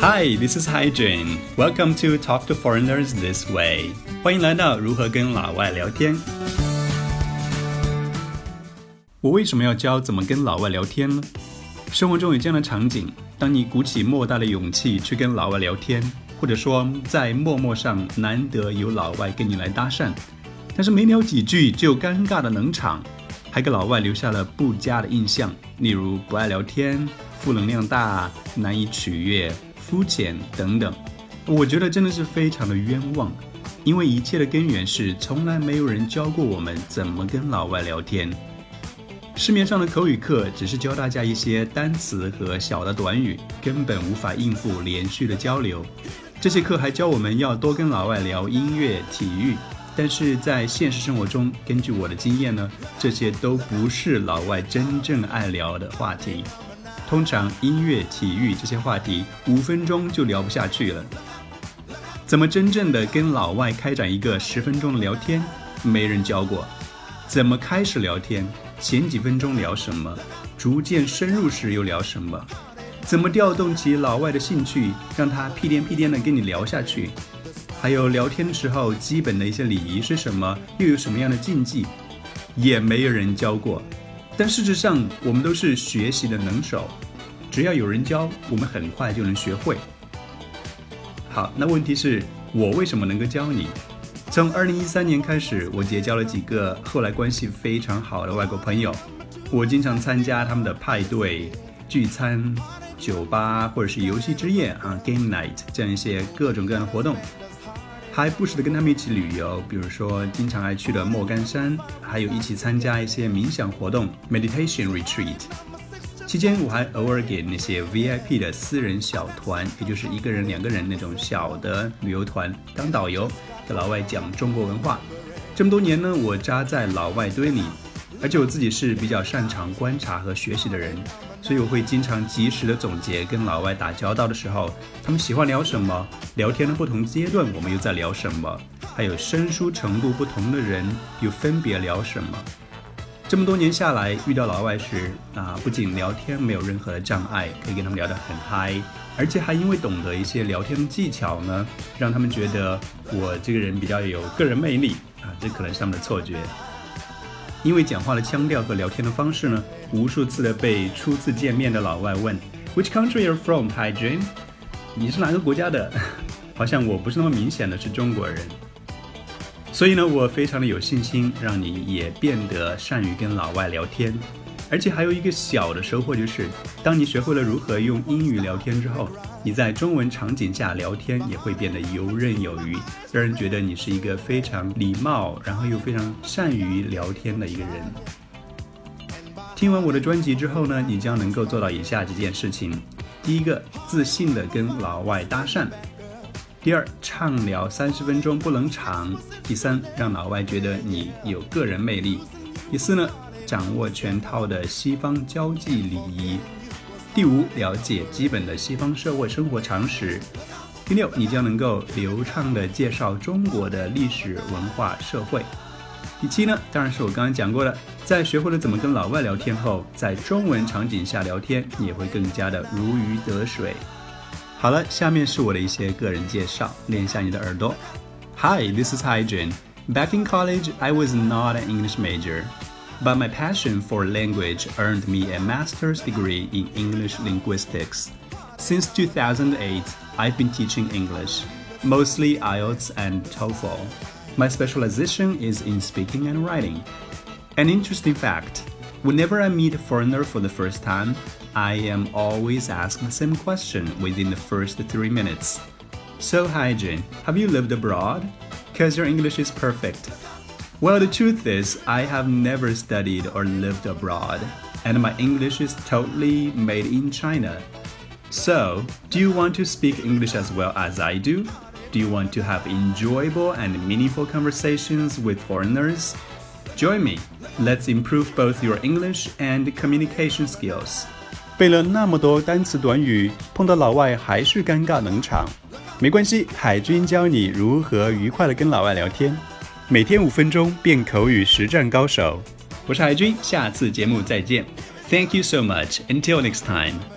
Hi, this is Hygiene. Welcome to Talk to Foreigners This Way. 欢迎来到如何跟老外聊天。我为什么要教怎么跟老外聊天呢？生活中有这样的场景：当你鼓起莫大的勇气去跟老外聊天，或者说在陌陌上难得有老外跟你来搭讪，但是没聊几句就尴尬的冷场，还给老外留下了不佳的印象，例如不爱聊天、负能量大、难以取悦、肤浅等等。我觉得真的是非常的冤枉，因为一切的根源是从来没有人教过我们怎么跟老外聊天。市面上的口语课只是教大家一些单词和小的短语，根本无法应付连续的交流。这些课还教我们要多跟老外聊音乐、体育，但是在现实生活中，根据我的经验呢，这些都不是老外真正爱聊的话题。通常音乐、体育这些话题，五分钟就聊不下去了。怎么真正的跟老外开展一个十分钟的聊天？没人教过。怎么开始聊天？前几分钟聊什么？逐渐深入时又聊什么？怎么调动起老外的兴趣，让他屁颠屁颠的跟你聊下去？还有聊天的时候基本的一些礼仪是什么？又有什么样的禁忌？也没有人教过。但事实上，我们都是学习的能手，只要有人教，我们很快就能学会。好，那问题是我为什么能够教你？从二零一三年开始，我结交了几个后来关系非常好的外国朋友。我经常参加他们的派对、聚餐、酒吧或者是游戏之夜啊 （game night） 这样一些各种各样的活动，还不时的跟他们一起旅游，比如说经常爱去的莫干山，还有一起参加一些冥想活动 （meditation retreat）。期间我还偶尔给那些 VIP 的私人小团，也就是一个人、两个人那种小的旅游团当导游。给老外讲中国文化，这么多年呢，我扎在老外堆里，而且我自己是比较擅长观察和学习的人，所以我会经常及时的总结跟老外打交道的时候，他们喜欢聊什么，聊天的不同阶段我们又在聊什么，还有生疏程度不同的人又分别聊什么。这么多年下来，遇到老外时啊，不仅聊天没有任何的障碍，可以跟他们聊得很嗨。而且还因为懂得一些聊天的技巧呢，让他们觉得我这个人比较有个人魅力啊，这可能是他们的错觉。因为讲话的腔调和聊天的方式呢，无数次的被初次见面的老外问 Which country you're from, Hi Jane？你是哪个国家的？好像我不是那么明显的是中国人。所以呢，我非常的有信心，让你也变得善于跟老外聊天。而且还有一个小的收获，就是当你学会了如何用英语聊天之后，你在中文场景下聊天也会变得游刃有余，让人觉得你是一个非常礼貌，然后又非常善于聊天的一个人。听完我的专辑之后呢，你将能够做到以下几件事情：第一个，自信的跟老外搭讪；第二，畅聊三十分钟不冷场；第三，让老外觉得你有个人魅力；第四呢？掌握全套的西方交际礼仪。第五，了解基本的西方社会生活常识。第六，你将能够流畅地介绍中国的历史文化社会。第七呢，当然是我刚刚讲过的，在学会了怎么跟老外聊天后，在中文场景下聊天也会更加的如鱼得水。好了，下面是我的一些个人介绍，练一下你的耳朵。Hi, this is Hyjin. Back in college, I was not an English major. but my passion for language earned me a master's degree in English linguistics. Since 2008, I've been teaching English, mostly IELTS and TOEFL. My specialization is in speaking and writing. An interesting fact whenever I meet a foreigner for the first time, I am always asked the same question within the first three minutes. So, hi Jane, have you lived abroad? Because your English is perfect. Well, the truth is, I have never studied or lived abroad, and my English is totally made in China. So, do you want to speak English as well as I do? Do you want to have enjoyable and meaningful conversations with foreigners? Join me. Let's improve both your English and communication skills. 背了那么多单词短语，碰到老外还是尴尬冷场。没关系，海军教你如何愉快的跟老外聊天。每天五分钟变口语实战高手，我是海军，下次节目再见。Thank you so much. Until next time.